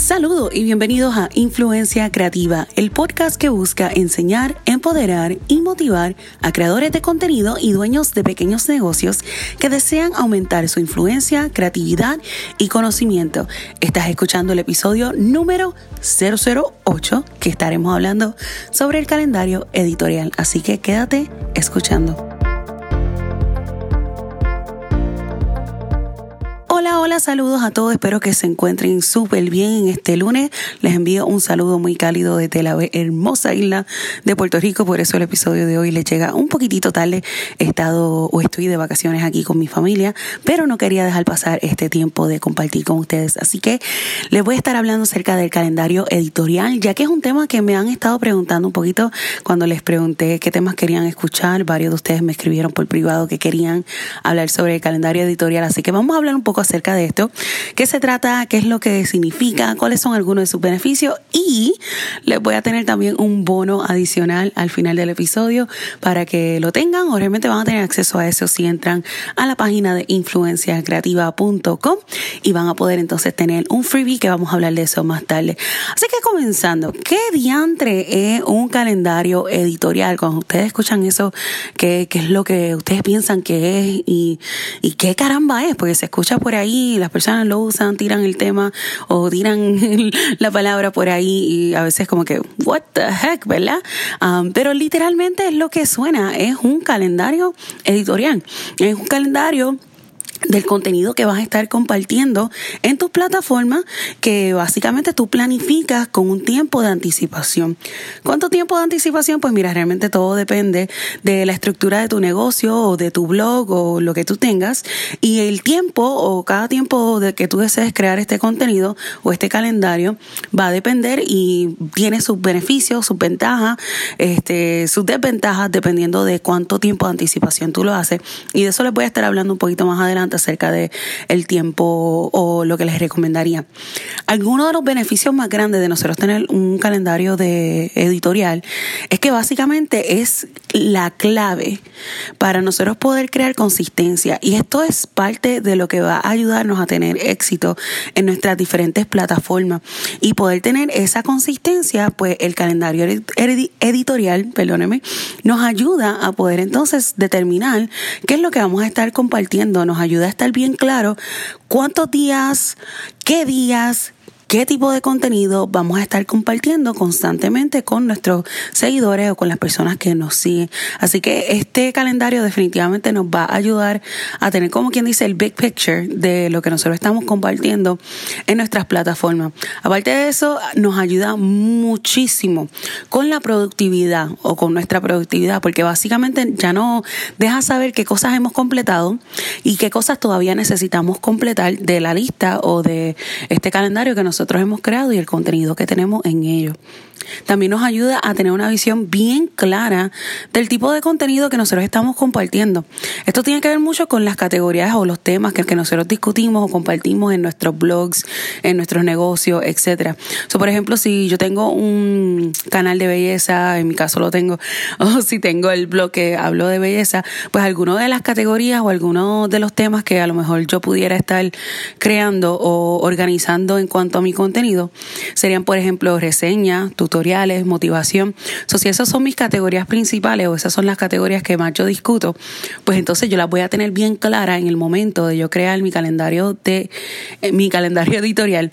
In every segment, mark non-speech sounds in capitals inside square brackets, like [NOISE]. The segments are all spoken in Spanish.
Saludos y bienvenidos a Influencia Creativa, el podcast que busca enseñar, empoderar y motivar a creadores de contenido y dueños de pequeños negocios que desean aumentar su influencia, creatividad y conocimiento. Estás escuchando el episodio número 008 que estaremos hablando sobre el calendario editorial, así que quédate escuchando. Hola, hola, saludos a todos. Espero que se encuentren súper bien en este lunes. Les envío un saludo muy cálido desde la hermosa isla de Puerto Rico. Por eso el episodio de hoy les llega un poquitito tarde. He estado o estoy de vacaciones aquí con mi familia, pero no quería dejar pasar este tiempo de compartir con ustedes. Así que les voy a estar hablando acerca del calendario editorial, ya que es un tema que me han estado preguntando un poquito cuando les pregunté qué temas querían escuchar. Varios de ustedes me escribieron por privado que querían hablar sobre el calendario editorial. Así que vamos a hablar un poco acerca de esto, qué se trata, qué es lo que significa, cuáles son algunos de sus beneficios y les voy a tener también un bono adicional al final del episodio para que lo tengan o realmente van a tener acceso a eso si entran a la página de influenciacreativa.com y van a poder entonces tener un freebie que vamos a hablar de eso más tarde. Así que comenzando, ¿qué diantre es un calendario editorial? Cuando ustedes escuchan eso, ¿qué, qué es lo que ustedes piensan que es y, y qué caramba es? Porque se escucha por ahí, las personas lo usan, tiran el tema o tiran [LAUGHS] la palabra por ahí y a veces como que, what the heck, ¿verdad? Um, pero literalmente es lo que suena, es un calendario editorial, es un calendario del contenido que vas a estar compartiendo en tus plataformas que básicamente tú planificas con un tiempo de anticipación. ¿Cuánto tiempo de anticipación? Pues mira, realmente todo depende de la estructura de tu negocio o de tu blog o lo que tú tengas y el tiempo o cada tiempo de que tú desees crear este contenido o este calendario va a depender y tiene sus beneficios, sus ventajas, este, sus desventajas dependiendo de cuánto tiempo de anticipación tú lo haces y de eso les voy a estar hablando un poquito más adelante acerca de el tiempo o lo que les recomendaría. Algunos de los beneficios más grandes de nosotros tener un calendario de editorial es que básicamente es la clave para nosotros poder crear consistencia y esto es parte de lo que va a ayudarnos a tener éxito en nuestras diferentes plataformas y poder tener esa consistencia, pues el calendario editorial, perdóneme, nos ayuda a poder entonces determinar qué es lo que vamos a estar compartiendo, nos ayuda a estar bien claro cuántos días, qué días, qué tipo de contenido vamos a estar compartiendo constantemente con nuestros seguidores o con las personas que nos siguen. Así que este calendario definitivamente nos va a ayudar a tener como quien dice el big picture de lo que nosotros estamos compartiendo en nuestras plataformas. Aparte de eso, nos ayuda muchísimo con la productividad o con nuestra productividad, porque básicamente ya no deja saber qué cosas hemos completado y qué cosas todavía necesitamos completar de la lista o de este calendario que nosotros nosotros hemos creado y el contenido que tenemos en ellos. También nos ayuda a tener una visión bien clara del tipo de contenido que nosotros estamos compartiendo. Esto tiene que ver mucho con las categorías o los temas que, que nosotros discutimos o compartimos en nuestros blogs, en nuestros negocios, etcétera. So, por ejemplo, si yo tengo un canal de belleza, en mi caso lo tengo, [LAUGHS] o si tengo el blog que hablo de belleza, pues alguno de las categorías o algunos de los temas que a lo mejor yo pudiera estar creando o organizando en cuanto a mi contenido serían, por ejemplo, reseñas, tutoriales, motivación. So, si esas son mis categorías principales o esas son las categorías que más yo discuto, pues entonces yo las voy a tener bien clara en el momento de yo crear mi calendario de eh, mi calendario [LAUGHS] editorial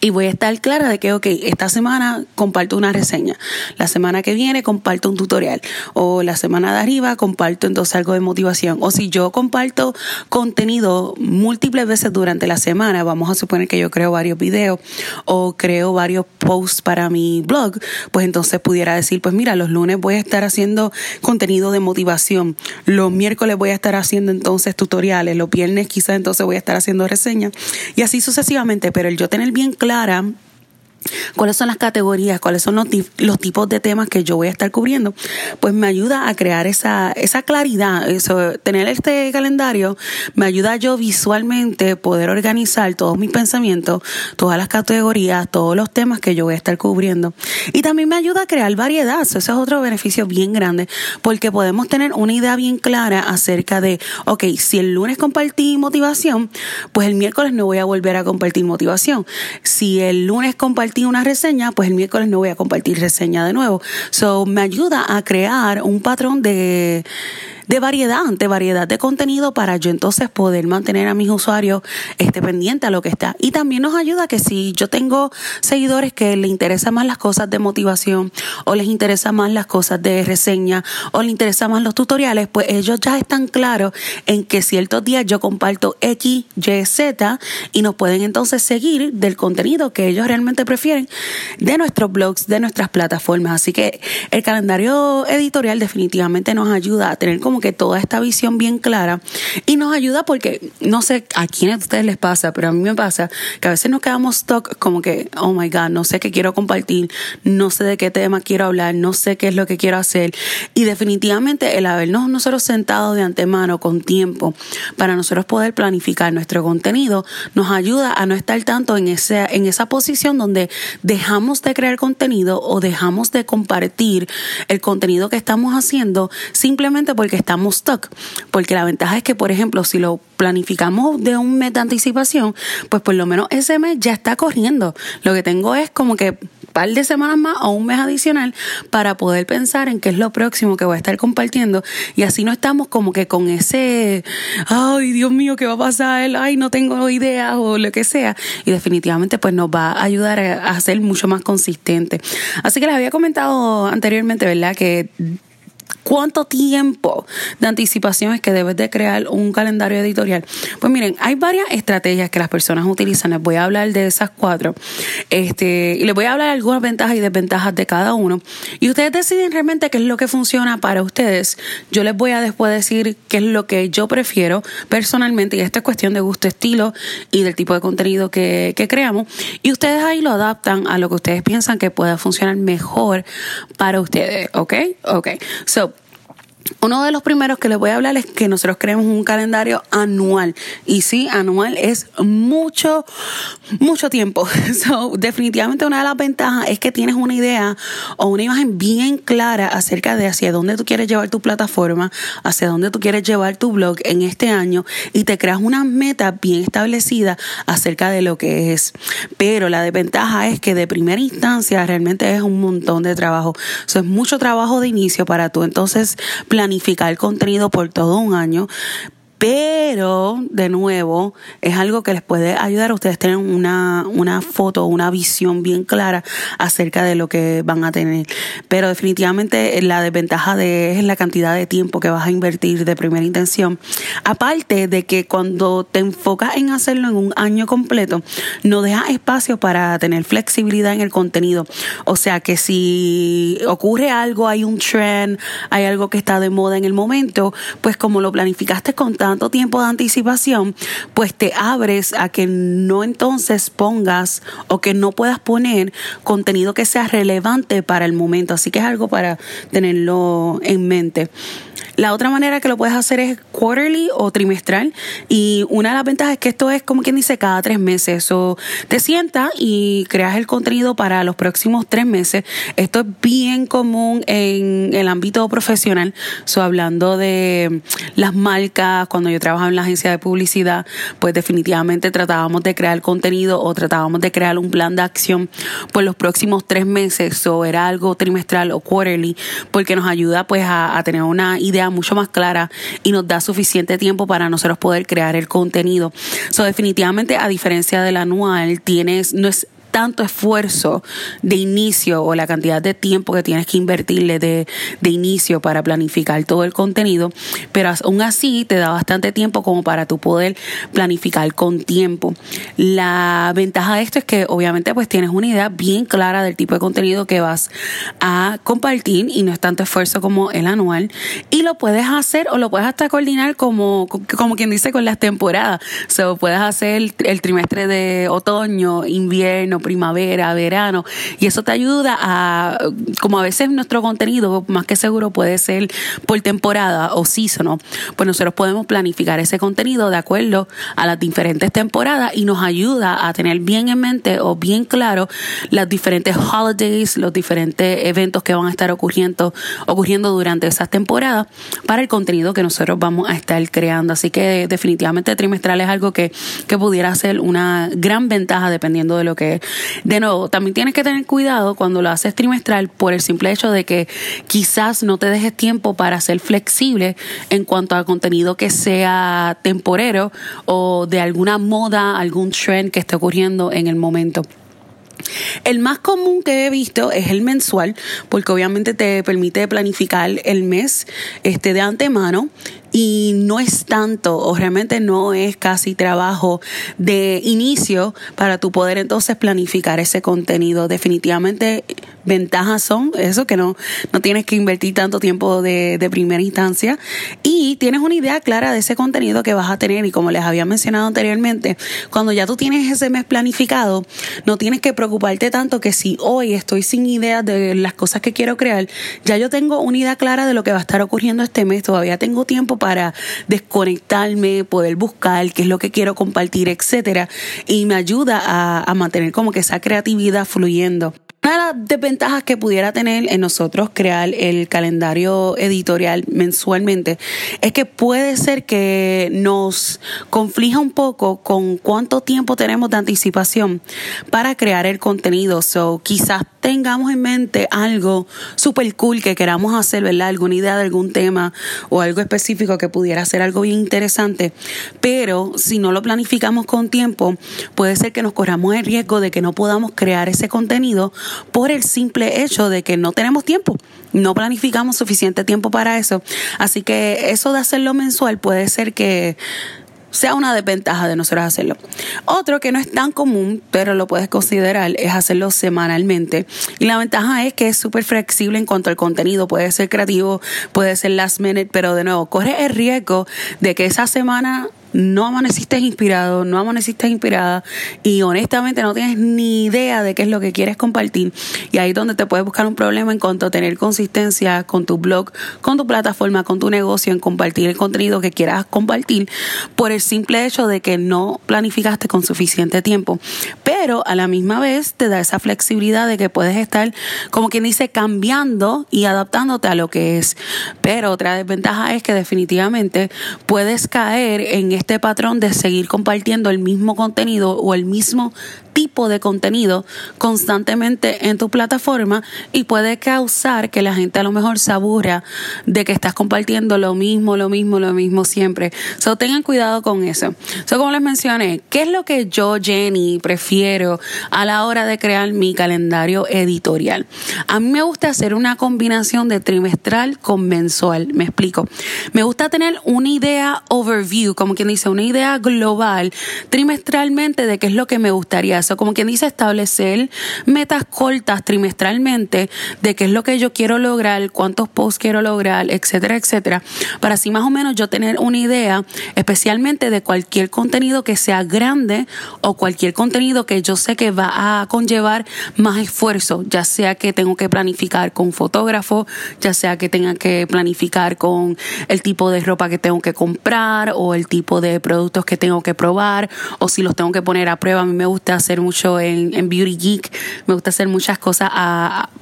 y voy a estar clara de que, ok, esta semana comparto una reseña, la semana que viene comparto un tutorial, o la semana de arriba comparto entonces algo de motivación, o si yo comparto contenido múltiples veces durante la semana, vamos a suponer que yo creo varios videos o creo varios posts para mi blog, pues entonces pudiera decir, pues mira, los lunes voy a estar haciendo contenido de motivación, los miércoles voy a estar haciendo entonces tutoriales, los viernes quizás entonces voy a estar haciendo reseñas, y así sucesivamente, pero el yo tener bien clara cuáles son las categorías, cuáles son los, tipos de temas que yo voy a estar cubriendo, pues me ayuda a crear esa, esa claridad. Eso, tener este calendario me ayuda yo visualmente poder organizar todos mis pensamientos, todas las categorías, todos los temas que yo voy a estar cubriendo. Y también me ayuda a crear variedad. Eso es otro beneficio bien grande, porque podemos tener una idea bien clara acerca de, ok, si el lunes compartí motivación, pues el miércoles no voy a volver a compartir motivación. Si el lunes compartí una reseña, pues el miércoles no voy a compartir reseña de nuevo. So, me ayuda a crear un patrón de de variedad, de variedad de contenido para yo entonces poder mantener a mis usuarios este, pendientes a lo que está. Y también nos ayuda que si yo tengo seguidores que les interesan más las cosas de motivación o les interesan más las cosas de reseña o les interesan más los tutoriales, pues ellos ya están claros en que ciertos días yo comparto X, Y, Z y nos pueden entonces seguir del contenido que ellos realmente prefieren de nuestros blogs, de nuestras plataformas. Así que el calendario editorial definitivamente nos ayuda a tener como que toda esta visión bien clara y nos ayuda porque no sé a quiénes de ustedes les pasa, pero a mí me pasa que a veces nos quedamos stuck como que, oh my God, no sé qué quiero compartir, no sé de qué tema quiero hablar, no sé qué es lo que quiero hacer. Y definitivamente el habernos nosotros sentado de antemano con tiempo para nosotros poder planificar nuestro contenido nos ayuda a no estar tanto en, ese, en esa posición donde dejamos de crear contenido o dejamos de compartir el contenido que estamos haciendo simplemente porque estamos stuck. Porque la ventaja es que, por ejemplo, si lo planificamos de un mes de anticipación, pues por lo menos ese mes ya está corriendo. Lo que tengo es como que par de semanas más o un mes adicional para poder pensar en qué es lo próximo que voy a estar compartiendo. Y así no estamos como que con ese ay Dios mío qué va a pasar ay no tengo idea o lo que sea. Y definitivamente pues nos va a ayudar a ser mucho más consistente. Así que les había comentado anteriormente verdad que ¿Cuánto tiempo de anticipación es que debes de crear un calendario editorial? Pues miren, hay varias estrategias que las personas utilizan. Les voy a hablar de esas cuatro. Este, y les voy a hablar de algunas ventajas y desventajas de cada uno. Y ustedes deciden realmente qué es lo que funciona para ustedes. Yo les voy a después decir qué es lo que yo prefiero personalmente. Y esta es cuestión de gusto, estilo y del tipo de contenido que, creamos. Y ustedes ahí lo adaptan a lo que ustedes piensan que pueda funcionar mejor para ustedes. ¿Ok? Ok. Uno de los primeros que les voy a hablar es que nosotros creemos un calendario anual. Y sí, anual es mucho, mucho tiempo. [LAUGHS] So, definitivamente una de las ventajas es que tienes una idea o una imagen bien clara acerca de hacia dónde tú quieres llevar tu plataforma, hacia dónde tú quieres llevar tu blog en este año y te creas una meta bien establecida acerca de lo que es. Pero la desventaja es que de primera instancia realmente es un montón de trabajo. Eso es mucho trabajo de inicio para tú entonces planificar el contenido por todo un año, pero de nuevo es algo que les puede ayudar a ustedes tener una, una foto, una visión bien clara acerca de lo que van a tener. Pero definitivamente la desventaja de es la cantidad de tiempo que vas a invertir de primera intención. Aparte de que cuando te enfocas en hacerlo en un año completo, no deja espacio para tener flexibilidad en el contenido. O sea que si ocurre algo, hay un trend, hay algo que está de moda en el momento, pues como lo planificaste con tanto tiempo de anticipación, pues te abres a que no entonces pongas o que no puedas poner contenido que sea relevante para el momento. Así que es algo para tenerlo en mente. La otra manera que lo puedes hacer es quarterly o trimestral. Y una de las ventajas es que esto es como quien dice cada tres meses. O te sientas y creas el contenido para los próximos tres meses. Esto es bien común en el ámbito profesional. So, hablando de las marcas, cuando yo trabajaba en la agencia de publicidad, pues definitivamente tratábamos de crear contenido o tratábamos de crear un plan de acción por los próximos tres meses. O era algo trimestral o quarterly, porque nos ayuda pues a, a tener una idea mucho más clara y nos da suficiente tiempo para nosotros poder crear el contenido. So, definitivamente, a diferencia del anual, tienes, no es tanto esfuerzo de inicio o la cantidad de tiempo que tienes que invertirle de, de, inicio para planificar todo el contenido, pero aún así te da bastante tiempo como para tú poder planificar con tiempo. La ventaja de esto es que obviamente pues tienes una idea bien clara del tipo de contenido que vas a compartir y no es tanto esfuerzo como el anual y lo puedes hacer o lo puedes hasta coordinar como, como quien dice con las temporadas. O puedes hacer el trimestre de otoño, invierno, primavera, verano, y eso te ayuda a, como a veces nuestro contenido, más que seguro puede ser por temporada o seasonal, pues nosotros podemos planificar ese contenido de acuerdo a las diferentes temporadas y nos ayuda a tener bien en mente o bien claro las diferentes holidays, los diferentes eventos que van a estar ocurriendo, ocurriendo durante esas temporadas para el contenido que nosotros vamos a estar creando. Así que definitivamente trimestral es algo que, que pudiera ser una gran ventaja dependiendo de lo que. De nuevo, también tienes que tener cuidado cuando lo haces trimestral por el simple hecho de que quizás no te dejes tiempo para ser flexible en cuanto a contenido que sea temporero o de alguna moda, algún trend que esté ocurriendo en el momento. El más común que he visto es el mensual, porque obviamente te permite planificar el mes este, de antemano y no es tanto o realmente no es casi trabajo de inicio para tu poder entonces planificar ese contenido. Definitivamente ventajas son eso que no, no tienes que invertir tanto tiempo de, de primera instancia. Y tienes una idea clara de ese contenido que vas a tener. Y como les había mencionado anteriormente, cuando ya tú tienes ese mes planificado, no tienes que preocuparte tanto que si hoy estoy sin idea de las cosas que quiero crear, ya yo tengo una idea clara de lo que va a estar ocurriendo este mes, todavía tengo tiempo para desconectarme, poder buscar qué es lo que quiero compartir, etcétera, y me ayuda a, a mantener como que esa creatividad fluyendo. Una de las desventajas que pudiera tener en nosotros crear el calendario editorial mensualmente es que puede ser que nos conflija un poco con cuánto tiempo tenemos de anticipación para crear el contenido. So, quizás tengamos en mente algo súper cool que queramos hacer, ¿verdad? Alguna idea de algún tema o algo específico que pudiera ser algo bien interesante, pero si no lo planificamos con tiempo, puede ser que nos corramos el riesgo de que no podamos crear ese contenido por el simple hecho de que no tenemos tiempo, no planificamos suficiente tiempo para eso. Así que eso de hacerlo mensual puede ser que sea una desventaja de nosotros hacerlo. Otro que no es tan común, pero lo puedes considerar, es hacerlo semanalmente. Y la ventaja es que es súper flexible en cuanto al contenido. Puede ser creativo, puede ser last minute, pero de nuevo, corre el riesgo de que esa semana no amaneciste inspirado, no amaneciste inspirada y honestamente no tienes ni idea de qué es lo que quieres compartir. Y ahí es donde te puedes buscar un problema en cuanto a tener consistencia con tu blog, con tu plataforma, con tu negocio, en compartir el contenido que quieras compartir por el simple hecho de que no planificaste con suficiente tiempo. Pero a la misma vez te da esa flexibilidad de que puedes estar, como quien dice, cambiando y adaptándote a lo que es. Pero otra desventaja es que definitivamente puedes caer en este patrón de seguir compartiendo el mismo contenido o el mismo tipo de contenido constantemente en tu plataforma y puede causar que la gente a lo mejor se aburra de que estás compartiendo lo mismo, lo mismo, lo mismo siempre. So tengan cuidado con eso. So como les mencioné, ¿qué es lo que yo, Jenny, prefiero a la hora de crear mi calendario editorial? A mí me gusta hacer una combinación de trimestral con mensual. Me explico. Me gusta tener una idea overview, como dice, una idea global trimestralmente de qué es lo que me gustaría. Como quien dice, establecer metas cortas trimestralmente de qué es lo que yo quiero lograr, cuántos posts quiero lograr, etcétera, etcétera, para así más o menos yo tener una idea, especialmente de cualquier contenido que sea grande o cualquier contenido que yo sé que va a conllevar más esfuerzo, ya sea que tengo que planificar con fotógrafo, ya sea que tenga que planificar con el tipo de ropa que tengo que comprar o el tipo de productos que tengo que probar o si los tengo que poner a prueba. A mí me gusta hacer mucho en, Beauty Geek, me gusta hacer muchas cosas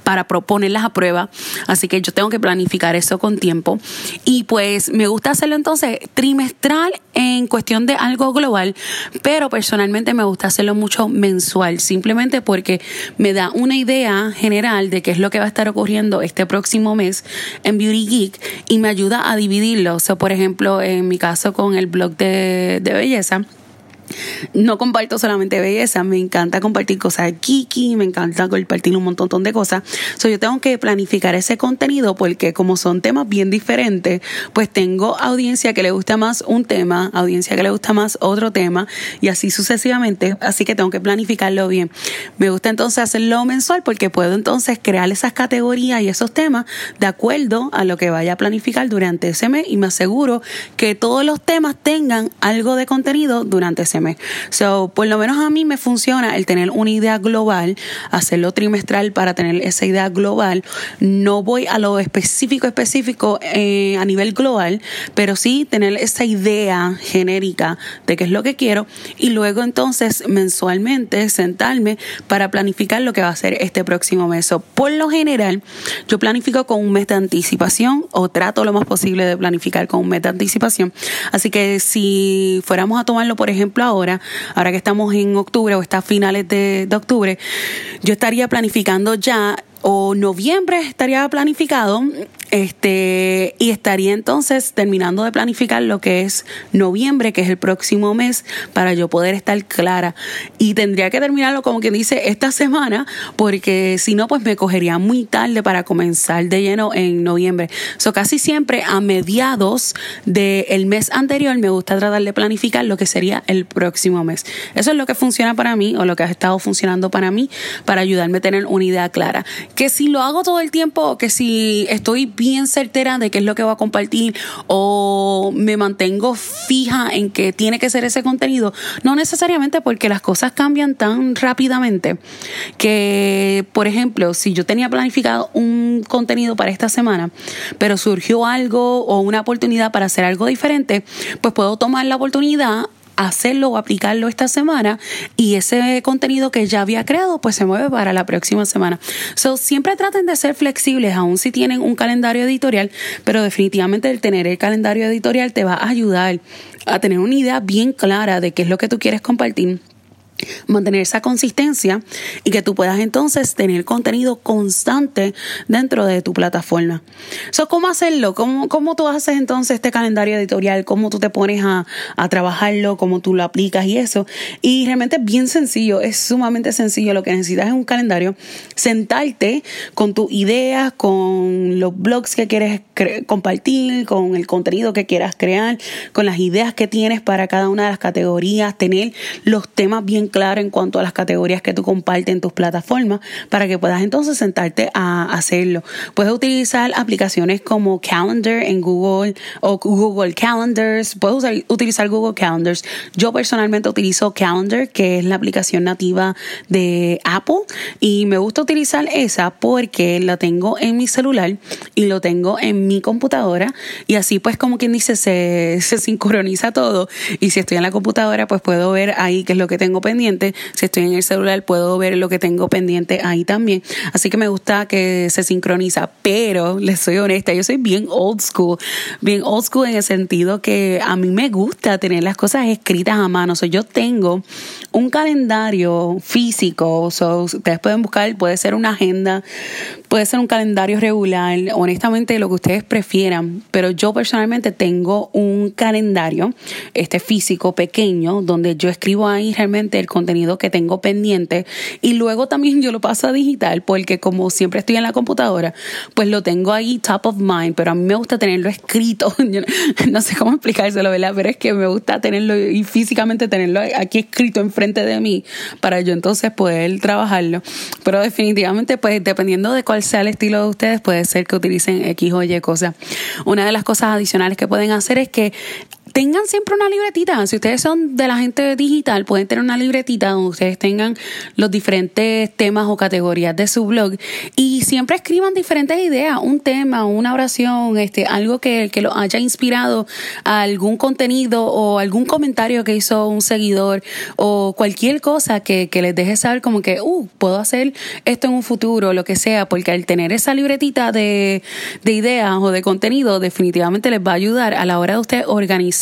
para proponerlas a prueba, así que yo tengo que planificar eso con tiempo. Y pues me gusta hacerlo entonces trimestral en cuestión de algo global, pero personalmente me gusta hacerlo mucho mensual, simplemente porque me da una idea general de qué es lo que va a estar ocurriendo este próximo mes en Beauty Geek y me ayuda a dividirlo. O sea, por ejemplo, en mi caso con el blog de, de belleza, no comparto solamente belleza, me encanta compartir cosas kiki, me encanta compartir un montón de cosas. So, yo tengo que planificar ese contenido porque como son temas bien diferentes, pues tengo audiencia que le gusta más un tema, audiencia que le gusta más otro tema y así sucesivamente. Así que tengo que planificarlo bien. Me gusta entonces hacerlo mensual porque puedo entonces crear esas categorías y esos temas de acuerdo a lo que vaya a planificar durante ese mes y me aseguro que todos los temas tengan algo de contenido durante ese ese mes. So, por lo menos a mí me funciona el tener una idea global, hacerlo trimestral para tener esa idea global. No voy a lo específico, específico eh, a nivel global, pero sí tener esa idea genérica de qué es lo que quiero y luego entonces mensualmente sentarme para planificar lo que va a ser este próximo mes. por lo general, yo planifico con un mes de anticipación o trato lo más posible de planificar con un mes de anticipación. Así que si fuéramos a tomarlo, por ejemplo, ahora, ahora que estamos en octubre o está a finales de, de octubre, yo estaría planificando ya o noviembre estaría planificado este y estaría entonces terminando de planificar lo que es noviembre que es el próximo mes para yo poder estar clara. Y tendría que terminarlo como quien dice esta semana porque si no pues me cogería muy tarde para comenzar de lleno en noviembre. So casi siempre a mediados del mes anterior me gusta tratar de planificar lo que sería el próximo mes. Eso es lo que funciona para mí o lo que ha estado funcionando para mí para ayudarme a tener una idea clara que si lo hago todo el tiempo, que si estoy bien certera de qué es lo que voy a compartir o me mantengo fija en que tiene que ser ese contenido, no necesariamente porque las cosas cambian tan rápidamente que, por ejemplo, si yo tenía planificado un contenido para esta semana, pero surgió algo o una oportunidad para hacer algo diferente, pues puedo tomar la oportunidad hacerlo o aplicarlo esta semana y ese contenido que ya había creado pues se mueve para la próxima semana. So, siempre traten de ser flexibles aun si tienen un calendario editorial, pero definitivamente el tener el calendario editorial te va a ayudar a tener una idea bien clara de qué es lo que tú quieres compartir mantener esa consistencia y que tú puedas entonces tener contenido constante dentro de tu plataforma. So, ¿Cómo hacerlo? ¿Cómo, ¿Cómo tú haces entonces este calendario editorial? ¿Cómo tú te pones a, a trabajarlo? ¿Cómo tú lo aplicas y eso? Y realmente es bien sencillo, es sumamente sencillo. Lo que necesitas es un calendario, sentarte con tus ideas, con los blogs que quieres compartir, con el contenido que quieras crear, con las ideas que tienes para cada una de las categorías, tener los temas bien claro en cuanto a las categorías que tú compartes en tus plataformas para que puedas entonces sentarte a hacerlo. Puedes utilizar aplicaciones como Calendar en Google o Google Calendars. Puedes utilizar Google Calendars. Yo personalmente utilizo Calendar, que es la aplicación nativa de Apple y me gusta utilizar esa porque la tengo en mi celular y lo tengo en mi computadora y así pues como quien dice se, [LAUGHS] se sincroniza todo y si estoy en la computadora pues puedo ver ahí qué es lo que tengo pendiente si estoy en el celular, puedo ver lo que tengo pendiente ahí también. Así que me gusta que se sincroniza. Pero les soy honesta, yo soy bien old school. Bien old school en el sentido que a mí me gusta tener las cosas escritas a mano. yo tengo un calendario físico. ustedes pueden buscar, puede ser una agenda, puede ser un calendario regular. Honestamente, lo que ustedes prefieran. Pero yo personalmente tengo un calendario este físico pequeño donde yo escribo ahí realmente el contenido que tengo pendiente y luego también yo lo paso a digital porque como siempre estoy en la computadora, pues lo tengo ahí top of mind, pero a mí me gusta tenerlo escrito, [LAUGHS] no sé cómo explicárselo, ¿verdad? Pero es que me gusta tenerlo y físicamente tenerlo aquí escrito enfrente de mí para yo entonces poder trabajarlo. Pero definitivamente, pues dependiendo de cuál sea el estilo de ustedes, puede ser que utilicen X o Y cosas. Una de las cosas adicionales que pueden hacer es que tengan siempre una libretita. Si ustedes son de la gente digital, pueden tener una libretita donde ustedes tengan los diferentes temas o categorías de su blog y siempre escriban diferentes ideas, un tema, una oración, este, algo que, que lo haya inspirado a algún contenido o algún comentario que hizo un seguidor o cualquier cosa que, les deje saber como que, uh, puedo hacer esto en un futuro, lo que sea, porque al tener esa libretita de, de ideas o de contenido, definitivamente les va a ayudar a la hora de usted organizar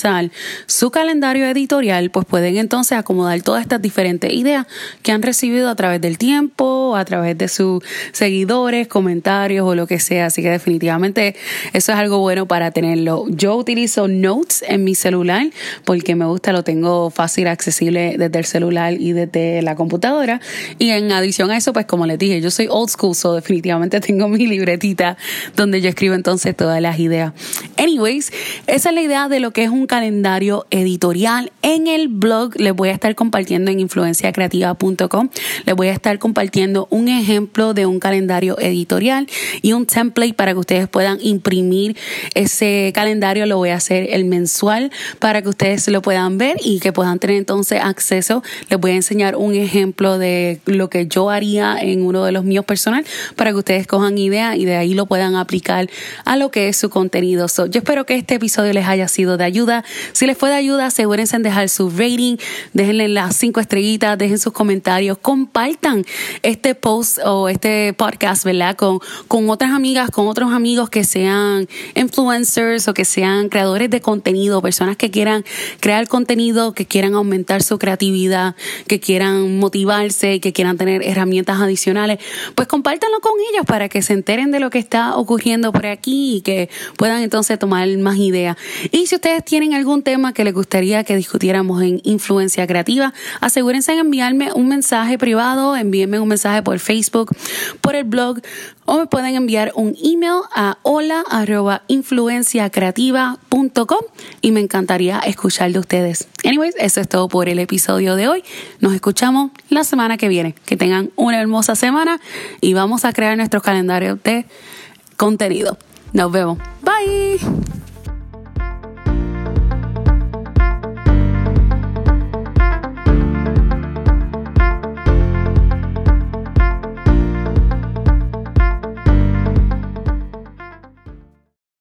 su calendario editorial, pues pueden entonces acomodar todas estas diferentes ideas que han recibido a través del tiempo, a través de sus seguidores, comentarios o lo que sea. Así que definitivamente eso es algo bueno para tenerlo. Yo utilizo Notes en mi celular porque me gusta, lo tengo fácil, accesible desde el celular y desde la computadora. Y en adición a eso, pues como les dije, yo soy old school, so definitivamente [LAUGHS] tengo mi libretita donde yo escribo entonces todas las ideas. Anyways, esa es la idea de lo que es un calendario editorial en el blog. Les voy a estar compartiendo en influenciacreativa.com. Les voy a estar compartiendo un ejemplo de un calendario editorial y un template para que ustedes puedan imprimir ese calendario. Lo voy a hacer el mensual para que ustedes lo puedan ver y que puedan tener entonces acceso. Les voy a enseñar un ejemplo de lo que yo haría en uno de los míos personal para que ustedes cojan idea y de ahí lo puedan aplicar a lo que es su contenido. yo espero que este episodio les haya sido de ayuda. Si les fue de ayuda, asegúrense en dejar su rating, déjenle las cinco estrellitas, dejen sus comentarios, compartan este post o este podcast, ¿verdad? Con, con otras amigas, con otros amigos que sean influencers o que sean creadores de contenido, personas que quieran crear contenido, que quieran aumentar su creatividad, que quieran motivarse, que quieran tener herramientas adicionales, pues compártanlo con ellos para que se enteren de lo que está ocurriendo por aquí y que puedan entonces tomar más ideas. Y si ustedes tienen algún tema que les gustaría que discutiéramos en Influencia Creativa, asegúrense en enviarme un mensaje privado, envíenme un mensaje por Facebook, por el blog o me pueden enviar un email a hola y me encantaría escuchar de ustedes. Anyways, eso es todo por el episodio de hoy. Nos escuchamos la semana que viene. Que tengan una hermosa semana y vamos a crear nuestros calendarios de contenido. Nos vemos. Bye.